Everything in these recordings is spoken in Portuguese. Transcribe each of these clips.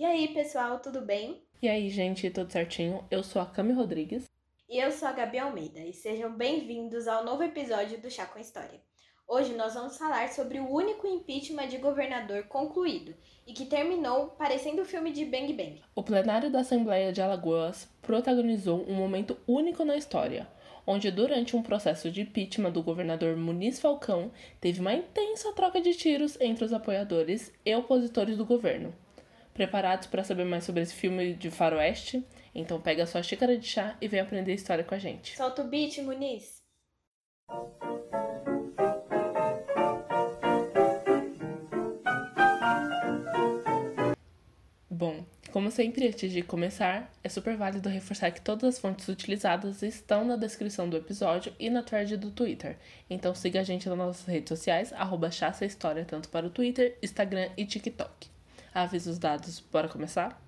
E aí, pessoal, tudo bem? E aí, gente, tudo certinho? Eu sou a Cami Rodrigues. E eu sou a Gabi Almeida, e sejam bem-vindos ao novo episódio do Chá com História. Hoje nós vamos falar sobre o único impeachment de governador concluído e que terminou parecendo o filme de Bang Bang. O plenário da Assembleia de Alagoas protagonizou um momento único na história, onde durante um processo de impeachment do governador Muniz Falcão, teve uma intensa troca de tiros entre os apoiadores e opositores do governo. Preparados para saber mais sobre esse filme de faroeste? Então pega sua xícara de chá e vem aprender história com a gente. Solta o beat, Muniz! Bom, como sempre, antes de começar, é super válido reforçar que todas as fontes utilizadas estão na descrição do episódio e na thread do Twitter. Então siga a gente nas nossas redes sociais, arroba História, tanto para o Twitter, Instagram e TikTok. Avisa os dados, bora começar?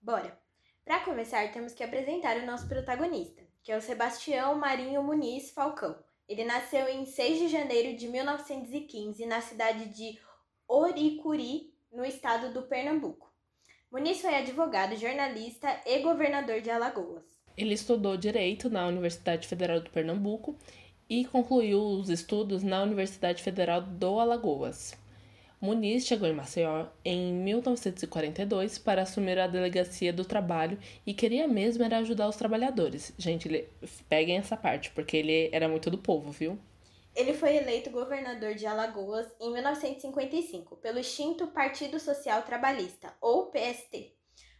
Bora! Para começar, temos que apresentar o nosso protagonista, que é o Sebastião Marinho Muniz Falcão. Ele nasceu em 6 de janeiro de 1915 na cidade de Oricuri, no estado do Pernambuco. Muniz foi advogado, jornalista e governador de Alagoas. Ele estudou Direito na Universidade Federal do Pernambuco e concluiu os estudos na Universidade Federal do Alagoas. Muniz chegou em Maceió em 1942 para assumir a delegacia do trabalho e queria mesmo era ajudar os trabalhadores. Gente, ele... peguem essa parte, porque ele era muito do povo, viu? Ele foi eleito governador de Alagoas em 1955 pelo extinto Partido Social Trabalhista, ou PST.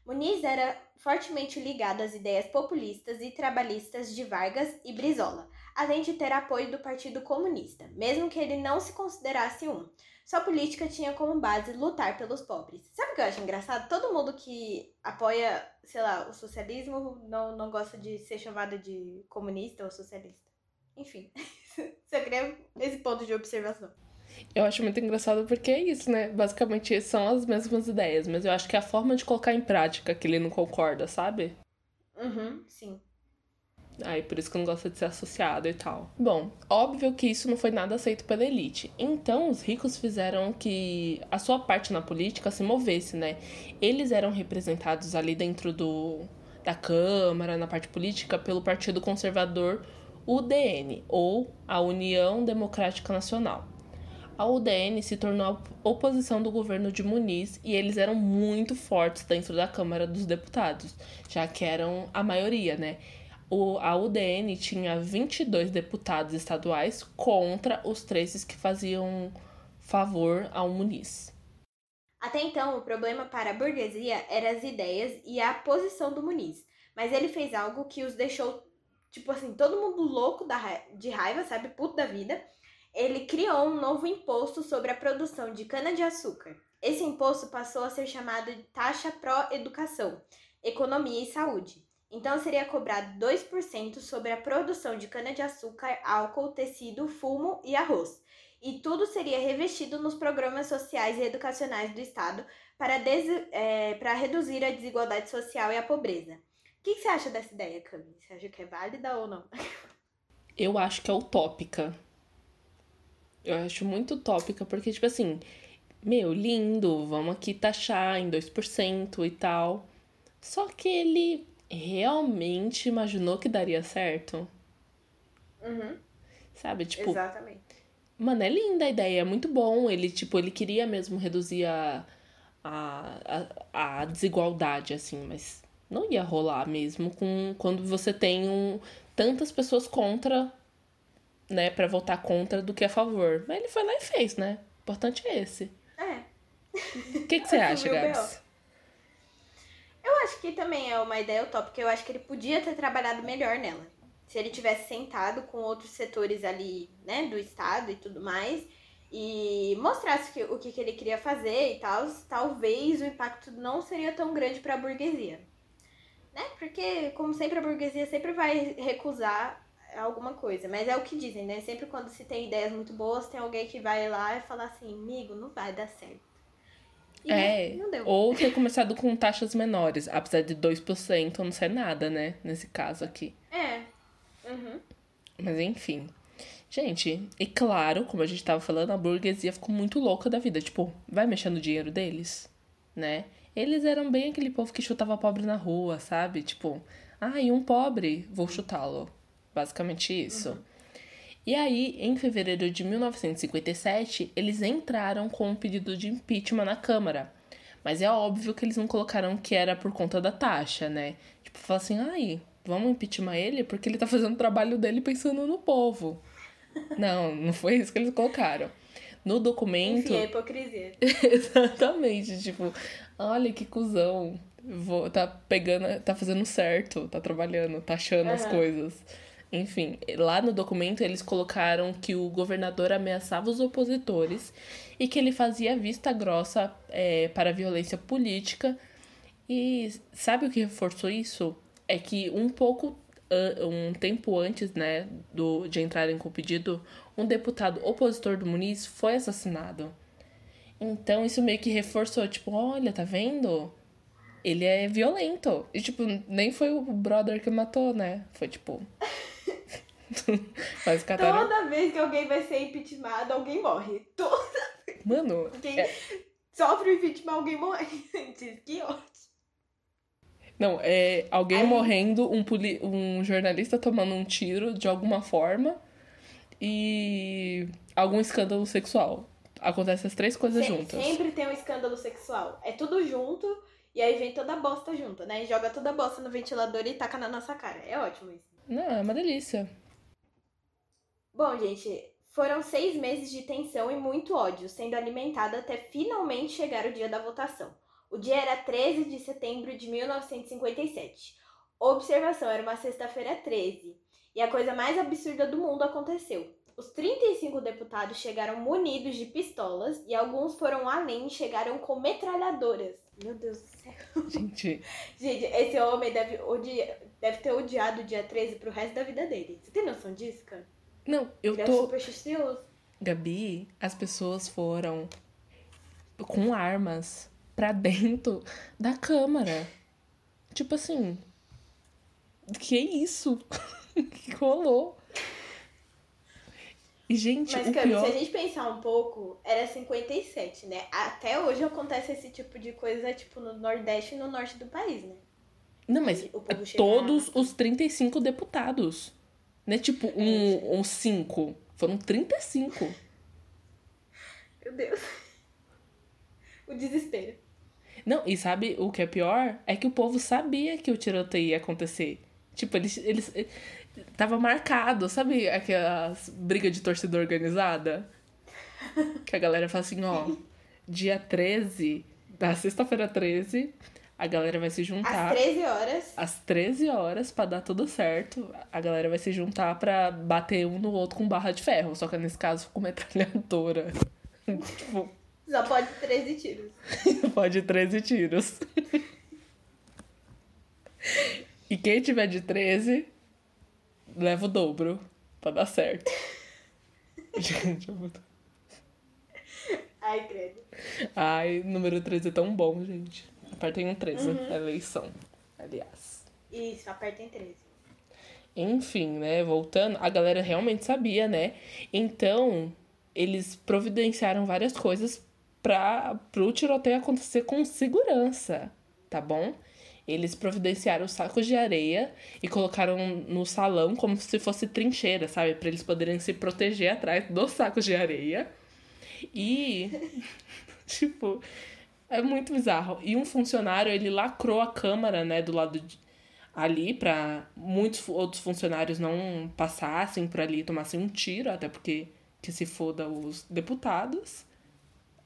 Muniz era fortemente ligado às ideias populistas e trabalhistas de Vargas e Brizola, além de ter apoio do Partido Comunista, mesmo que ele não se considerasse um. Sua política tinha como base lutar pelos pobres. Sabe o que eu acho engraçado? Todo mundo que apoia, sei lá, o socialismo não, não gosta de ser chamado de comunista ou socialista. Enfim, só queria esse ponto de observação. Eu acho muito engraçado porque é isso, né? Basicamente são as mesmas ideias, mas eu acho que é a forma de colocar em prática que ele não concorda, sabe? Uhum, sim. Aí por isso que não gosta de ser associado e tal. Bom, óbvio que isso não foi nada aceito pela elite. Então os ricos fizeram que a sua parte na política se movesse, né? Eles eram representados ali dentro do da Câmara, na parte política, pelo Partido Conservador UDN, ou a União Democrática Nacional. A UDN se tornou a oposição do governo de Muniz e eles eram muito fortes dentro da Câmara dos Deputados, já que eram a maioria, né? O, a UDN tinha 22 deputados estaduais contra os 13 que faziam favor ao Muniz. Até então, o problema para a burguesia eram as ideias e a posição do Muniz, mas ele fez algo que os deixou tipo assim, todo mundo louco da de raiva, sabe? Puto da vida. Ele criou um novo imposto sobre a produção de cana-de-açúcar. Esse imposto passou a ser chamado de taxa pró-educação, economia e saúde. Então seria cobrado 2% sobre a produção de cana-de-açúcar, álcool, tecido, fumo e arroz. E tudo seria revestido nos programas sociais e educacionais do Estado para, é, para reduzir a desigualdade social e a pobreza. O que, que, você acha dessa ideia, Cami? Você acha que é válida ou não? Eu acho que é utópica. Eu acho muito utópica, porque, tipo assim, meu, lindo, vamos aqui taxar em 2% e tal. Só que ele realmente imaginou que daria certo? Uhum. Sabe, tipo. Exatamente. Mano, é linda a ideia, é muito bom. Ele, tipo, ele queria mesmo reduzir a, a, a, a desigualdade, assim, mas não ia rolar mesmo com quando você tem um, tantas pessoas contra, né, para votar contra do que a favor. Mas ele foi lá e fez, né? O importante é esse. É. O que, que você acha, Gabs? Eu acho que também é uma ideia utópica. Eu acho que ele podia ter trabalhado melhor nela. Se ele tivesse sentado com outros setores ali, né, do Estado e tudo mais, e mostrasse que, o que, que ele queria fazer e tal, talvez o impacto não seria tão grande para a burguesia né? Porque, como sempre, a burguesia sempre vai recusar alguma coisa. Mas é o que dizem, né? Sempre quando se tem ideias muito boas, tem alguém que vai lá e fala assim, amigo, não vai dar certo. E é, não deu. ou ter começado com taxas menores, apesar de 2% não ser nada, né? Nesse caso aqui. É. Uhum. Mas enfim. Gente, e claro, como a gente tava falando, a burguesia ficou muito louca da vida. Tipo, vai mexer no dinheiro deles? né? Eles eram bem aquele povo que chutava pobre na rua, sabe? Tipo, ah, e um pobre, vou chutá-lo. Basicamente isso. Uhum. E aí, em fevereiro de 1957, eles entraram com um pedido de impeachment na Câmara. Mas é óbvio que eles não colocaram que era por conta da taxa, né? Tipo, falar assim, ai, vamos impeachment ele porque ele tá fazendo o trabalho dele pensando no povo. Não, não foi isso que eles colocaram. No documento. Enfim, é hipocrisia. Exatamente. Tipo, olha que cuzão. Vou, tá pegando, tá fazendo certo, tá trabalhando, tá achando uhum. as coisas. Enfim, lá no documento eles colocaram que o governador ameaçava os opositores e que ele fazia vista grossa é, para a violência política. E sabe o que reforçou isso? É que um pouco, um tempo antes né, do, de entrarem com o pedido, um deputado opositor do Muniz foi assassinado. Então isso meio que reforçou, tipo, olha, tá vendo? Ele é violento. E, tipo, nem foi o brother que matou, né? Foi tipo. Mas. Toda vez que alguém vai ser impeachmentado, alguém morre. Toda vez. Mano. Quem é... sofre o impeachment, alguém morre. que ótimo. Não, é alguém Aí... morrendo, um, poli... um jornalista tomando um tiro de alguma forma e algum escândalo sexual. Acontece as três coisas juntas. Sempre tem um escândalo sexual. É tudo junto e aí vem toda a bosta junto, né? Joga toda a bosta no ventilador e taca na nossa cara. É ótimo isso. Não, é uma delícia. Bom, gente, foram seis meses de tensão e muito ódio sendo alimentado até finalmente chegar o dia da votação. O dia era 13 de setembro de 1957. Observação, era uma sexta-feira 13. E a coisa mais absurda do mundo aconteceu. Os 35 deputados chegaram munidos de pistolas e alguns foram além e chegaram com metralhadoras. Meu Deus do céu. Gente. Gente, esse homem deve, odiar, deve ter odiado o dia 13 pro resto da vida dele. Você tem noção disso, cara? Não, eu Ele tô. É supersticioso. Gabi, as pessoas foram com armas pra dentro da câmara. Tipo assim. Que isso? que rolou? E, gente, Mas, o Cami, pior... se a gente pensar um pouco, era 57, né? Até hoje acontece esse tipo de coisa, tipo, no Nordeste e no Norte do país, né? Não, mas todos os 35 deputados. Não é tipo um, um cinco. Foram 35. Meu Deus. O desespero. Não, e sabe o que é pior? É que o povo sabia que o tiroteio ia acontecer. Tipo, eles. eles tava marcado, sabe aquelas brigas de torcida organizada? Que a galera fala assim, ó, dia 13, da sexta-feira 13, a galera vai se juntar. Às 13 horas. Às 13 horas, pra dar tudo certo, a galera vai se juntar pra bater um no outro com barra de ferro. Só que nesse caso com metralhadora. tipo. Só pode 13 tiros. pode 13 tiros. e quem tiver de 13, leva o dobro. Pra dar certo. Gente, eu vou. Ai, credo. Ai, número 13 é tão bom, gente. Apertem um 13, uhum. eleição, aliás. Isso, apertem 13. Enfim, né, voltando, a galera realmente sabia, né? Então, eles providenciaram várias coisas para o tiroteio acontecer com segurança, tá bom? Eles providenciaram sacos de areia e colocaram no salão como se fosse trincheira, sabe? Para eles poderem se proteger atrás dos sacos de areia. E, tipo, é muito bizarro. E um funcionário, ele lacrou a câmara, né, do lado de, ali para muitos outros funcionários não passassem por ali e tomassem um tiro, até porque que se foda os deputados.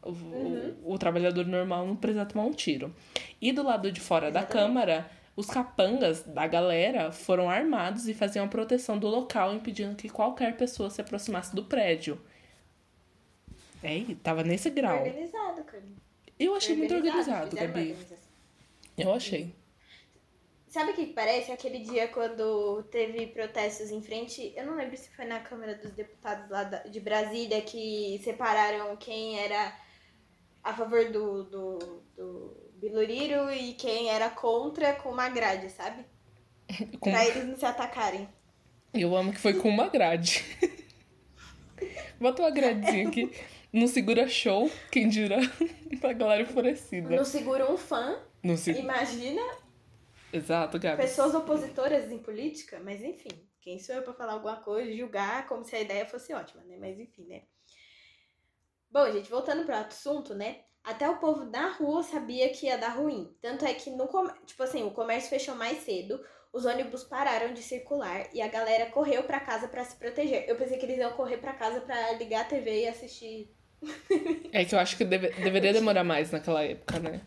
O, uhum. o, o, trabalhador normal não precisa tomar um tiro. E do lado de fora Exatamente. da câmara, os capangas da galera foram armados e faziam a proteção do local, impedindo que qualquer pessoa se aproximasse do prédio. É, tava nesse grau. Organizado. Eu achei muito organizado, Gabi. Eu achei. Sabe o que parece? Aquele dia quando teve protestos em frente. Eu não lembro se foi na Câmara dos Deputados lá de Brasília que separaram quem era a favor do, do, do Biluriro e quem era contra com uma grade, sabe? Com... Pra eles não se atacarem. Eu amo que foi com uma grade. Bota uma gradezinha aqui. Não segura show, quem dirá a galera enfurecida. Não segura um fã. Não se... Imagina Exato, Gabi. pessoas opositoras em política, mas enfim, quem sou eu pra falar alguma coisa, julgar como se a ideia fosse ótima, né? Mas enfim, né? Bom, gente, voltando pro assunto, né? Até o povo da rua sabia que ia dar ruim. Tanto é que no com- tipo assim, o comércio fechou mais cedo, os ônibus pararam de circular e a galera correu pra casa pra se proteger. Eu pensei que eles iam correr pra casa pra ligar a TV e assistir. É que eu acho que deve- deveria demorar mais naquela época, né?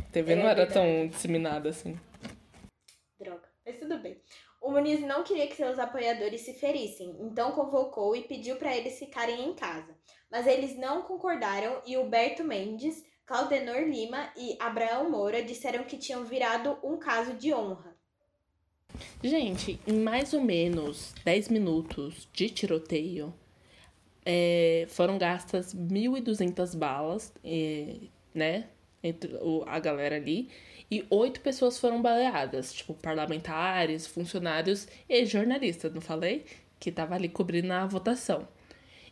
A TV não É era verdade. tão disseminada assim. Droga, mas tudo bem. O Muniz não queria que seus apoiadores se ferissem, então convocou e pediu pra eles ficarem em casa. Mas eles não concordaram e Huberto Mendes, Claudenor Lima e Abraão Moura disseram que tinham virado um caso de honra. Gente, em mais ou menos 10 minutos de tiroteio, é, foram gastas 1.200 balas, é, né? Entre o- a galera ali. E oito pessoas foram baleadas, tipo, parlamentares, funcionários e jornalistas, não falei? Que tava ali cobrindo a votação.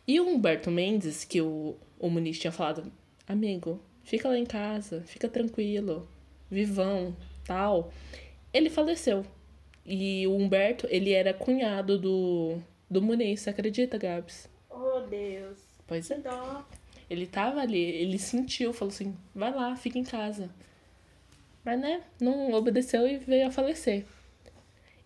E o Humberto Mendes, que o, o Muniz tinha falado, amigo, fica lá em casa, fica tranquilo, vivão, tal. Ele faleceu. E o Humberto, ele era cunhado do, do Muniz, você acredita, Gabs? Oh, Deus. Pois é. dó. Ele tava ali, ele sentiu, falou assim, vai lá, fica em casa. Mas, né, não obedeceu e veio a falecer.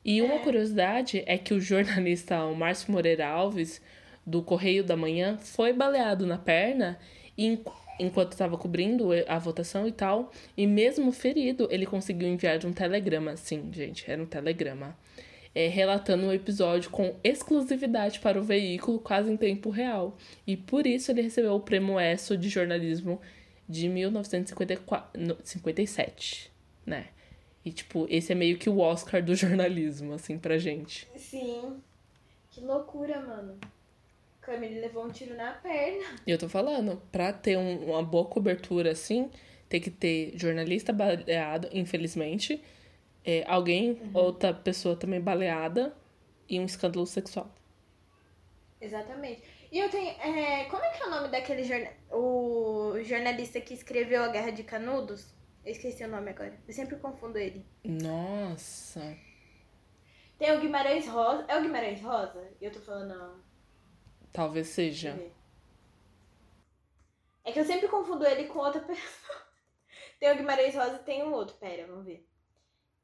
E uma É. curiosidade é que o jornalista o Márcio Moreira Alves, do Correio da Manhã, foi baleado na perna en- enquanto estava cobrindo a votação e tal. E mesmo ferido, ele conseguiu enviar um telegrama. Sim, gente, era um telegrama. É, relatando o episódio com exclusividade para o veículo, quase em tempo real. E por isso ele recebeu o prêmio ESSO de jornalismo de 1957, né? E, tipo, esse é meio que o Oscar do jornalismo, assim, pra gente. Sim. Que loucura, mano. Camille levou um tiro na perna. E eu tô falando, pra ter um- uma boa cobertura, assim, tem que ter jornalista baleado, infelizmente, é, alguém, outra pessoa também baleada e um escândalo sexual. Exatamente. E eu tenho. é, como é que é o nome daquele o jornalista que escreveu A Guerra de Canudos? Eu esqueci o nome agora. Eu sempre confundo ele. Nossa. Tem o Guimarães Rosa. É o Guimarães Rosa? Eu tô falando. Talvez seja. É que eu sempre confundo ele com outra pessoa. Tem o Guimarães Rosa e tem um outro. Pera, vamos ver.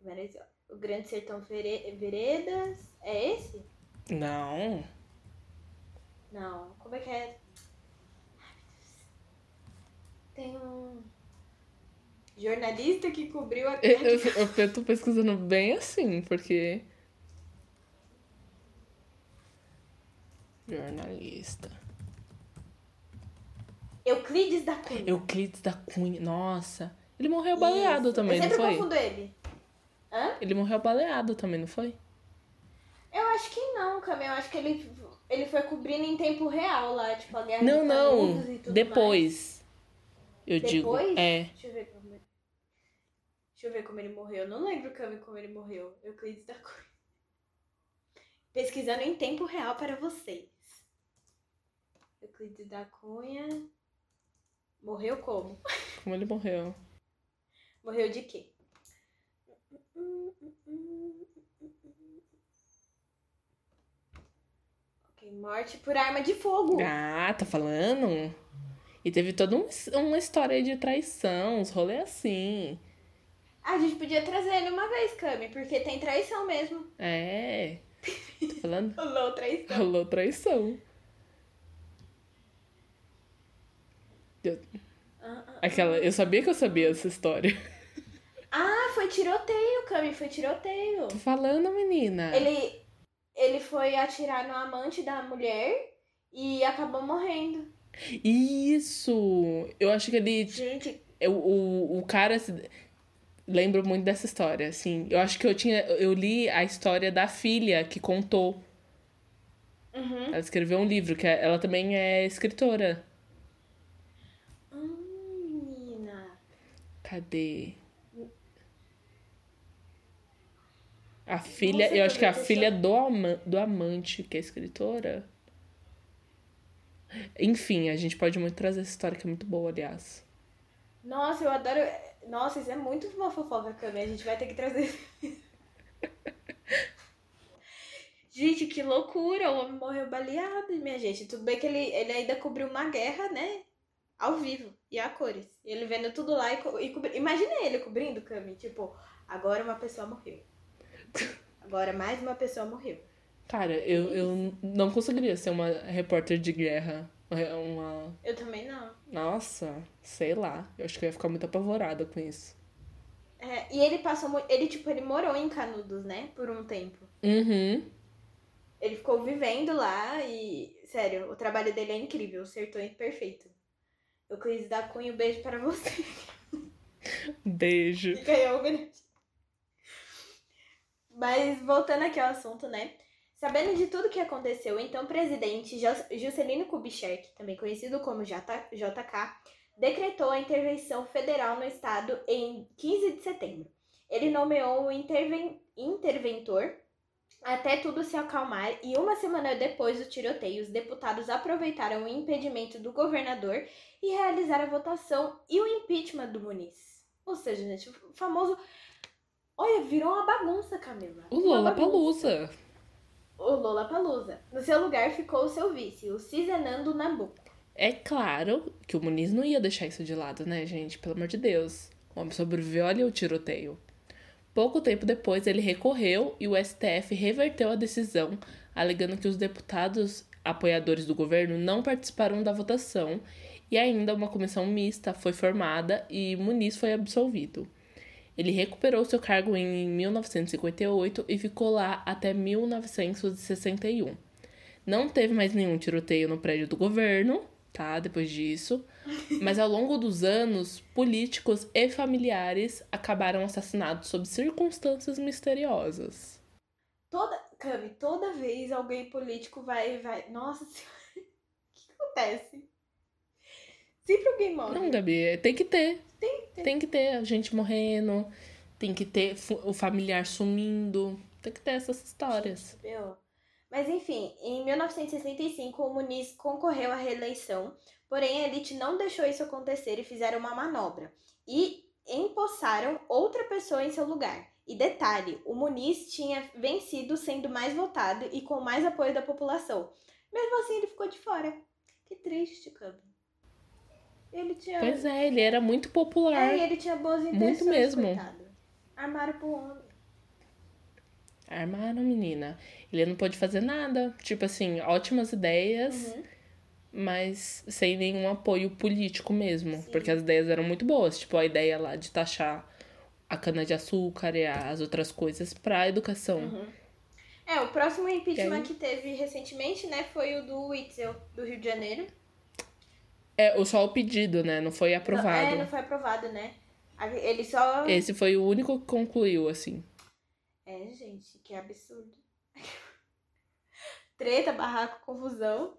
Rosa. O Grande Sertão Vere- Veredas. É esse? Não. Não. Como é que é? Ai. Tem um. Jornalista que cobriu a Eu, eu, eu- eu tô pesquisando bem assim, porque. Jornalista. Euclides da Cunha. Euclides da Cunha. Nossa. Ele morreu baleado Isso. também, eu não sempre foi? confundo ele. Hã? Ele morreu baleado também, não foi? Eu acho que não, Cam. Eu acho que ele, ele foi cobrindo em tempo real lá, tipo, a guerra Não, não. Tudo mais. Depois. Eu digo. Depois? É. Deixa eu ver como ele... Deixa eu ver como ele morreu. Eu não lembro, Cami, como ele morreu. Euclides da Cunha. Pesquisando em tempo real para vocês. Euclides da Cunha. Morreu como? Como ele morreu. Morreu de quê? Ok, morte por arma de fogo. Ah, tá falando? E teve toda um- uma história de traição, uns rolês assim. A gente podia trazer ele uma vez, Cami, porque tem traição mesmo. É. Tô falando. Rolou traição. Rolou traição. Eu- Ah, ah. Aquela, eu sabia que eu sabia essa história. Foi tiroteio, Cami, foi tiroteio. Tô falando, menina. Ele, ele foi atirar no amante da mulher e acabou morrendo. Isso! Eu acho que ele. Gente, eu- o, o cara. Lembro muito dessa história, assim. Eu acho que eu tinha. Eu li a história da filha que contou. uhum. Ela escreveu um livro, que é- ela também é escritora. Hum, menina. Cadê? A filha, eu acho que é a filha do, ama, do amante, que é escritora. Enfim, a gente pode muito trazer essa história que é muito boa, aliás. Nossa, eu adoro. Nossa, isso é muito uma fofoca, Cami. A gente vai ter que trazer. gente, que loucura! O homem morreu baleado, minha gente. Tudo bem que ele, ele ainda cobriu uma guerra, né? Ao vivo e a cores. Ele vendo tudo lá e, co e cobrindo. Imagina ele cobrindo, Cami. Tipo, agora uma pessoa morreu. Agora mais uma pessoa morreu. Cara, eu, eu não conseguiria ser uma repórter de guerra. Uma... Eu também não. Nossa, sei lá. Eu acho que eu ia ficar muito apavorada com isso. É, e ele passou muito. Ele, tipo, ele morou em Canudos, né? Por um tempo. Uhum. Ele ficou vivendo lá e. Sério, o trabalho dele é incrível, acertou perfeito. Eu quis dar cunho beijo para você. Beijo. Fica aí homenagem. Mas voltando aqui ao assunto, né? Sabendo de tudo que aconteceu, então o presidente Juscelino Kubitschek, também conhecido como JK, decretou a intervenção federal no estado em 15 de setembro. Ele nomeou um interven interventor até tudo se acalmar e uma semana depois do tiroteio, os deputados aproveitaram o impedimento do governador e realizaram a votação e o impeachment do Muniz. Ou seja, gente, o famoso... Olha, virou uma bagunça, Camila. O Lola Palusa o Lola Palusa. No seu lugar ficou o seu vice, o Cizenando Nabucco. É claro que o Muniz não ia deixar isso de lado, né, gente? Pelo amor de Deus. O homem sobreviveu ali o tiroteio. Pouco tempo depois, ele recorreu e o STF reverteu a decisão, alegando que os deputados apoiadores do governo não participaram da votação e ainda uma comissão mista foi formada e Muniz foi absolvido. Ele recuperou seu cargo em 1958 e ficou lá até 1961. Não teve mais nenhum tiroteio no prédio do governo, tá? Depois disso. Mas ao longo dos anos, políticos e familiares acabaram assassinados sob circunstâncias misteriosas. Toda, Cami, toda vez alguém político vai vai, nossa senhora, o que acontece? Sempre alguém morre. Não, Gabi, tem que ter. Tem, tem. Que ter gente morrendo, tem que ter o familiar sumindo, tem que ter essas histórias. Meu. Mas enfim, em 1965 o Muniz concorreu à reeleição, porém a elite não deixou isso acontecer e fizeram uma manobra. E empossaram outra pessoa em seu lugar. E detalhe, o Muniz tinha vencido sendo mais votado e com mais apoio da população. Mesmo assim, ele ficou de fora. Que triste, Cabo. Ele tinha. Pois é, ele era muito popular. É, e ele tinha boas intenções. Muito mesmo. Coitado. Armaram pro homem. Armaram, menina. Ele não pôde fazer nada. Tipo assim, ótimas ideias, Uhum. mas sem nenhum apoio político mesmo. Sim. Porque as ideias eram muito boas. Tipo, a ideia lá de taxar a cana-de-açúcar e as outras coisas pra educação. Uhum. É, o próximo impeachment aí? que teve recentemente, né, foi o do Witzel, do Rio de Janeiro. É, o só o pedido, né? Não foi Não, aprovado. é, não foi aprovado, né? Ele só. Esse foi o único que concluiu, assim. É, gente, que absurdo. Treta, barraco, confusão.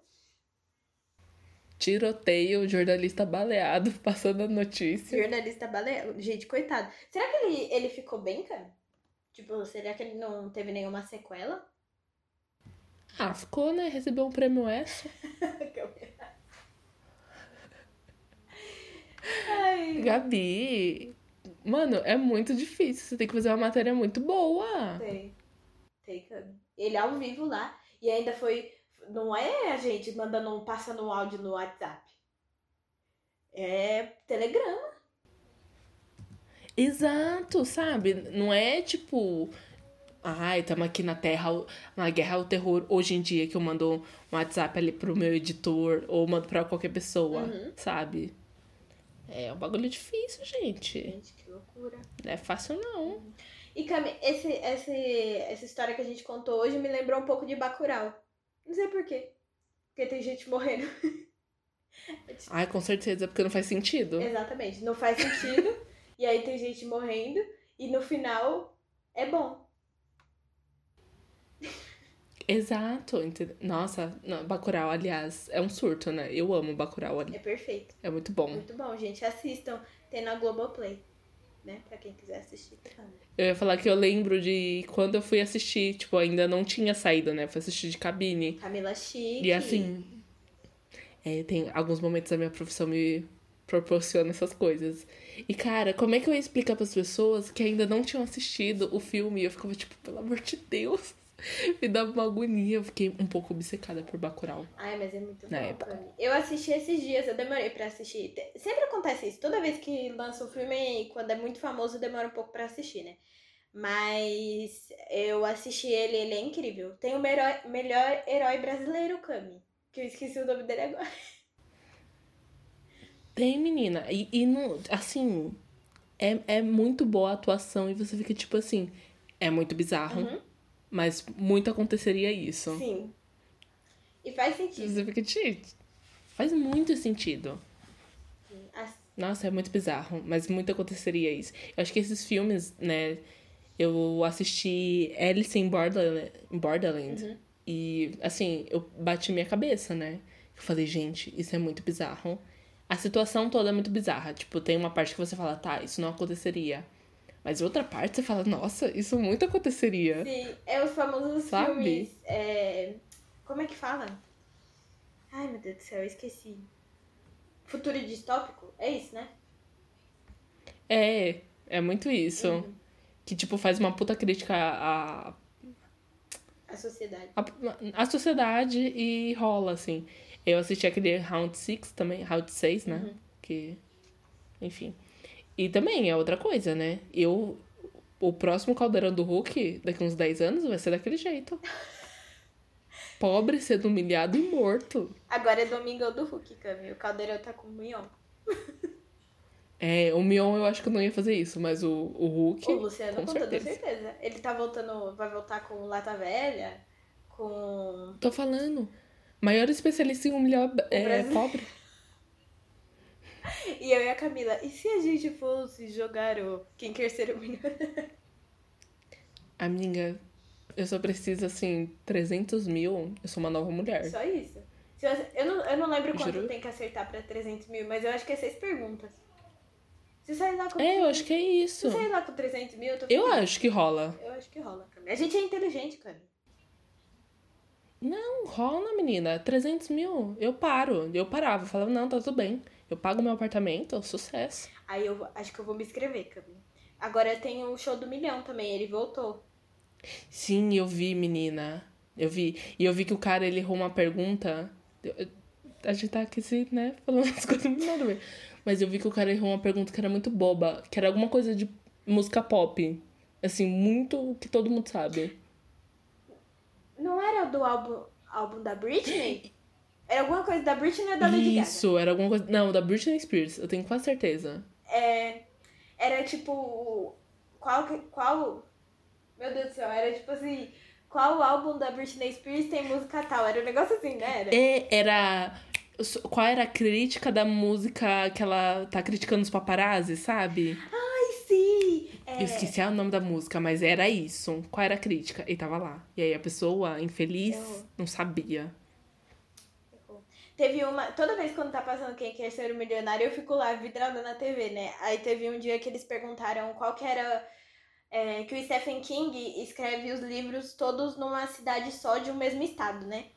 Tiroteio, jornalista baleado, passando a notícia. Jornalista baleado. Gente, coitado. Será que ele, ele ficou bem, cara? Tipo, será que ele não teve nenhuma sequela? Ah, ficou, né? Recebeu um prêmio S. Ai, Gabi, mano, é muito difícil. Você tem que fazer uma matéria muito boa. tem. Tem. Ele ao vivo lá. E ainda foi. Não é a gente mandando um, passando um áudio no WhatsApp. É telegrama. Exato, sabe? Não é tipo. Ai, tamo aqui na terra, na guerra ao terror hoje em dia que eu mando um WhatsApp ali pro meu editor ou mando pra qualquer pessoa, Uhum. sabe? É um bagulho difícil, gente. Gente, que loucura. Não é fácil, não. E Cami, esse, esse, essa história que a gente contou hoje me lembrou um pouco de Bacurau. Não sei por quê. Porque tem gente morrendo. Ai, com certeza, porque não faz sentido. Exatamente. Não faz sentido. e aí tem gente morrendo. E no final é bom. Exato. entende- Nossa, não, Bacurau, aliás, é um surto, né? Eu amo Bacurau ali. É perfeito. É muito bom. Muito bom, gente. Assistam. Tem na Globoplay. Né? Pra quem quiser assistir. tá. Eu ia falar que eu lembro de quando eu fui assistir, tipo, ainda não tinha saído, né? Fui assistir de cabine. Camila Chique. E assim. É, tem alguns momentos da minha profissão me proporciona essas coisas. E, cara, como é que eu ia explicar as pessoas que ainda não tinham assistido o filme? Eu ficava tipo, pelo amor de Deus. Me dava uma agonia. Eu fiquei um pouco obcecada por Bacurau. Ai, mas é muito Na bom, época. Eu assisti esses dias, eu demorei pra assistir. Sempre acontece isso. Toda vez que lança um filme, quando é muito famoso, demora um pouco pra assistir, né? Mas eu assisti ele, ele é incrível. Tem o melhor, melhor herói brasileiro, Kami. Que eu esqueci o nome dele agora. Tem, menina. E, e não, assim, é, é muito boa a atuação e você fica tipo assim, é muito bizarro. Uhum. Mas muito aconteceria isso. Sim. E faz sentido. Você fica, gente, faz muito sentido. Nossa, é muito bizarro, mas muito aconteceria isso. Eu acho que esses filmes, né? Eu assisti Alice in Borderland, Borderland uhum. e, assim, eu bati minha cabeça, né? Eu falei, gente, isso é muito bizarro. A situação toda é muito bizarra. Tipo, tem uma parte que você fala, tá, isso não aconteceria. Mas outra parte você fala, nossa, isso muito aconteceria. Sim, é os famosos Sabe? filmes. É... Como é que fala? Ai, meu Deus do céu, eu esqueci. Futuro distópico? É isso, né? É, é muito isso. Uhum. Que, tipo, faz uma puta crítica à. A sociedade. A, a sociedade e rola, assim. Eu assisti aquele Round 6 também, Round 6, né? Uhum. Que. Enfim. E também é outra coisa, né? Eu. O próximo caldeirão do Hulk, daqui uns 10 anos, vai ser daquele jeito. Pobre, sendo humilhado e morto. Agora é Domingão do Hulk, Cami. O caldeirão tá com o Mion. É, o Mion eu acho que não ia fazer isso, mas o, o Hulk. O Luciano com, com certeza. toda certeza. Ele tá voltando. Vai voltar com Lata Velha, com. Tô falando. Maior especialista em humilhar é, pobre. E eu e a Camila, e se a gente fosse jogar o Quem Quer Ser o Milionário? Amiga, eu só preciso, assim, 300 mil, eu sou uma nova mulher. Só isso. Eu não, eu não lembro quanto Juro? tem que acertar pra 300 mil, mas eu acho que é seis perguntas. Se sair lá com... É, eu acho que é isso. Se sair lá com 300 mil, eu tô Eu acho que rola. Eu acho que rola, Camila. A gente é inteligente, cara. Não, rola, menina. 300 mil, eu paro. Eu parava, falava, não, tá tudo bem. Eu pago meu apartamento, sucesso. Aí eu acho que eu vou me inscrever, Camila. Agora tem o show do milhão também, ele voltou. Sim, eu vi, menina. Eu vi. E eu vi que o cara, ele errou uma pergunta. A gente tá aqui, assim, né, falando as coisas muito nada. Mas eu vi que o cara errou uma pergunta que era muito boba. Que era alguma coisa de música pop. Assim, muito que todo mundo sabe. Não era do álbum, álbum da Britney? Era alguma coisa da Britney ou da Lady Gaga? Isso, era alguma coisa. Não, da Britney Spears, eu tenho quase certeza. É. Era tipo. Qual. Qual. Meu Deus do céu, era tipo assim. Qual álbum da Britney Spears tem música tal? Era um negócio assim, né? Era. É, era. Qual era a crítica da música que ela tá criticando os paparazzi, sabe? Ai, sim! É... Eu esqueci o nome da música, mas era isso. Qual era a crítica? E tava lá. E aí a pessoa, infeliz, Eu... não sabia. Teve uma. Toda vez quando tá passando quem quer ser o milionário, eu fico lá vidrada na TV, né? Aí teve um dia que eles perguntaram qual que era. É, que o Stephen King escreve os livros todos numa cidade só de um mesmo estado, né?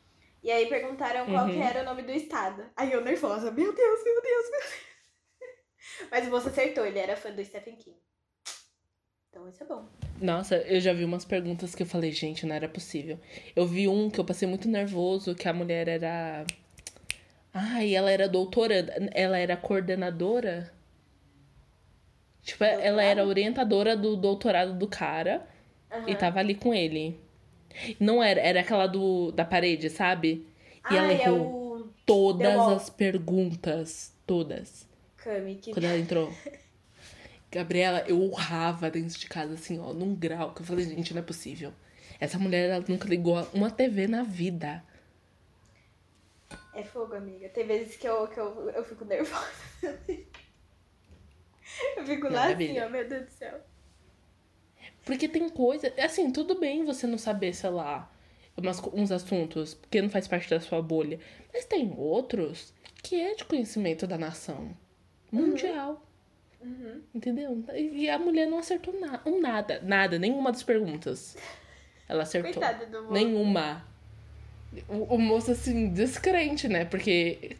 E aí perguntaram qual que uhum. era o nome do estado. Aí eu nervosa, meu Deus, meu Deus, meu Deus. Mas você acertou, ele era fã do Stephen King. Então isso é bom. Nossa, eu já vi umas perguntas que eu falei, gente, não era possível. Eu vi um que eu passei muito nervoso, que a mulher era Ai, ela era doutora, ela era coordenadora. Tipo, doutorado? ela era orientadora do doutorado do cara uhum. e tava ali com ele. Não era, era aquela do da parede, sabe? E ela é errou é o... todas as perguntas, todas. Cami, que... Quando ela entrou. Gabriela, eu urrava dentro de casa, assim, ó, num grau, que eu falei, gente, não é possível. Essa mulher, ela nunca ligou uma TV na vida. É fogo, amiga. Tem vezes que eu, que eu, eu fico nervosa. eu fico lá assim, ó, meu Deus do céu. Porque tem coisa. Assim, tudo bem você não saber, sei lá, umas, uns assuntos, porque não faz parte da sua bolha. Mas tem outros que é de conhecimento da nação mundial. Uhum. Uhum. Entendeu? E a mulher não acertou na um nada. Nada, nenhuma das perguntas. Ela acertou. Nenhuma o, o moço, assim, descrente, né? Porque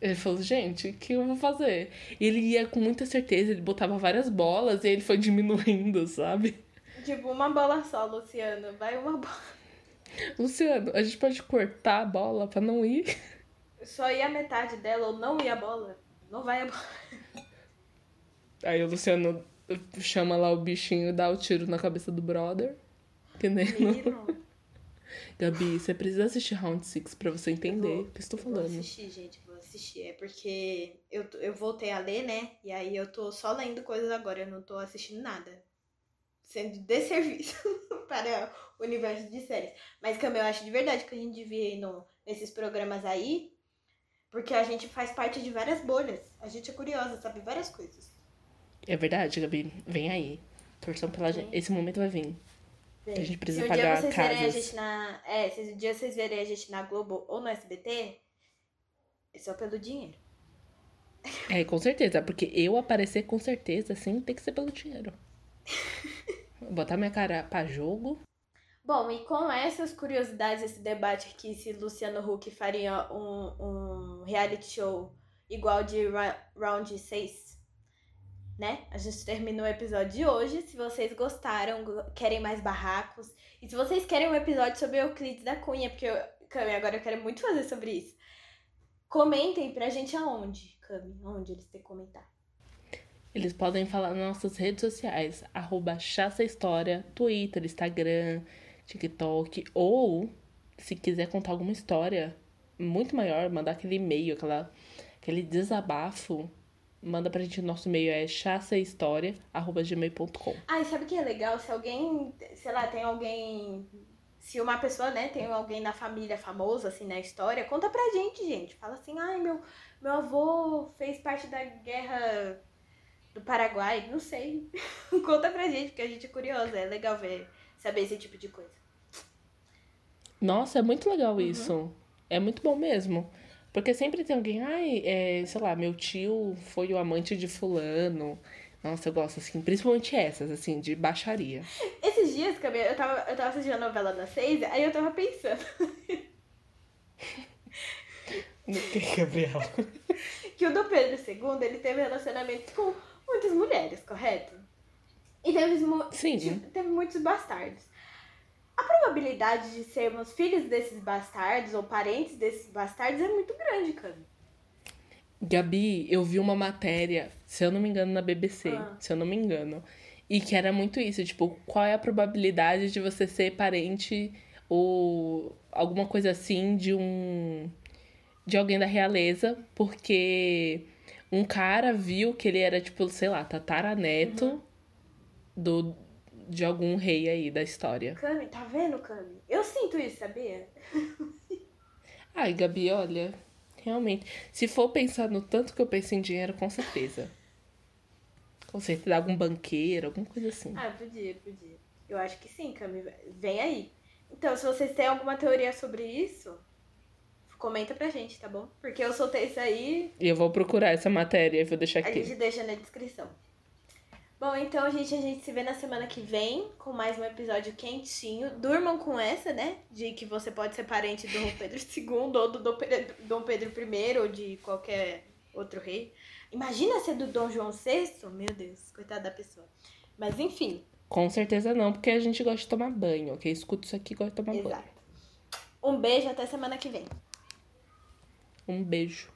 Ele falou, gente, o que eu vou fazer? E ele ia com muita certeza, ele botava várias bolas e ele foi diminuindo, sabe? Tipo, uma bola só, Luciano. Vai uma bola. Luciano, a gente pode cortar a bola pra não ir? Só ir a metade dela ou não ir a bola. Não vai a bola. Aí o Luciano chama lá o bichinho e dá o tiro na cabeça do brother. Entendendo? Menino. Gabi, você precisa assistir Round 6 pra você entender vou- o que eu estou eu Vou falando. assistir, gente, vou assistir. É porque eu, eu voltei a ler, né? E aí eu tô só lendo coisas agora, eu não tô assistindo nada. Sendo desserviço para o universo de séries. Mas, Cam, eu acho de verdade que a gente devia ir no, nesses programas aí, porque a gente faz parte de várias bolhas. A gente é curiosa, sabe várias coisas. É verdade, Gabi. Vem aí. Torção pela gente. Esse momento vai vir. A gente precisa se um dia pagar vocês verem a gente na. É, se um dia vocês verem a gente na Globo ou no SBT, é só pelo dinheiro. É, com certeza. Porque eu aparecer com certeza, sim, tem que ser pelo dinheiro. Botar minha cara pra jogo. Bom, e com essas curiosidades, esse debate aqui, se Luciano Huck faria um, um reality show igual de Ra- Round 6, né? A gente termina o episódio de hoje. Se vocês gostaram, go- querem mais barracos, e se vocês querem um episódio sobre Euclides da Cunha, porque eu, Cami, agora eu quero muito fazer sobre isso. Comentem pra gente aonde, Cami, aonde eles têm que comentar. Eles podem falar nas nossas redes sociais, arroba Chaça História, Twitter, Instagram, TikTok, ou se quiser contar alguma história muito maior, mandar aquele e-mail, aquela, aquele desabafo, manda pra gente. Nosso e-mail é chaçahistoria.gmail.com. Ah, e sabe o que é legal? Se alguém, sei lá, tem alguém. Se uma pessoa, né, tem alguém na família famoso, assim, na história, conta pra gente, gente. Fala assim, ai, meu, meu avô fez parte da guerra do Paraguai, não sei. conta pra gente, porque a gente é curiosa, é legal ver, saber esse tipo de coisa. Nossa, é muito legal isso. É muito bom mesmo. Porque sempre tem alguém, ai, é, sei lá, meu tio foi o amante de fulano. Nossa, eu gosto, assim, principalmente essas, assim, de baixaria. Esses dias, Camila, eu tava, eu tava assistindo a novela da Seis, aí eu tava pensando No que, Gabriela? que o do Pedro II, ele teve relacionamento com muitas mulheres, correto? E teve, Sim. tipo, teve muitos bastardos. A probabilidade de sermos filhos desses bastardos ou parentes desses bastardos é muito grande, cara. Gabi, eu vi uma matéria, se eu não me engano, na BBC, Ah. se eu não me engano. E que era muito isso, tipo, qual é a probabilidade de você ser parente ou alguma coisa assim de um. de alguém da realeza, porque um cara viu que ele era, tipo, sei lá, tataraneto do, de algum rei aí da história. Cami, tá vendo, Cami? Eu sinto isso, sabia? Ai, Gabi, olha, realmente, se for pensar no tanto que eu penso em dinheiro, com certeza. Com certeza, algum banqueiro, alguma coisa assim. Ah, podia, podia. Eu acho que sim, Cami. Vem aí. Então, se vocês têm alguma teoria sobre isso, comenta pra gente, tá bom? Porque eu soltei isso aí, E eu vou procurar essa matéria e vou deixar a aqui. gente deixa na descrição. Bom, então, gente, a gente se vê na semana que vem com mais um episódio quentinho. Durmam com essa, né? De que você pode ser parente do Dom Pedro II ou do Dom Pedro, Dom Pedro I ou de qualquer outro rei. Imagina ser do Dom João VI? Meu Deus, coitada da pessoa. Mas enfim, Com certeza não, porque a gente gosta de tomar banho, ok? Escuta isso aqui e gosta de tomar banho. exato. Um beijo, até semana que vem. Um beijo.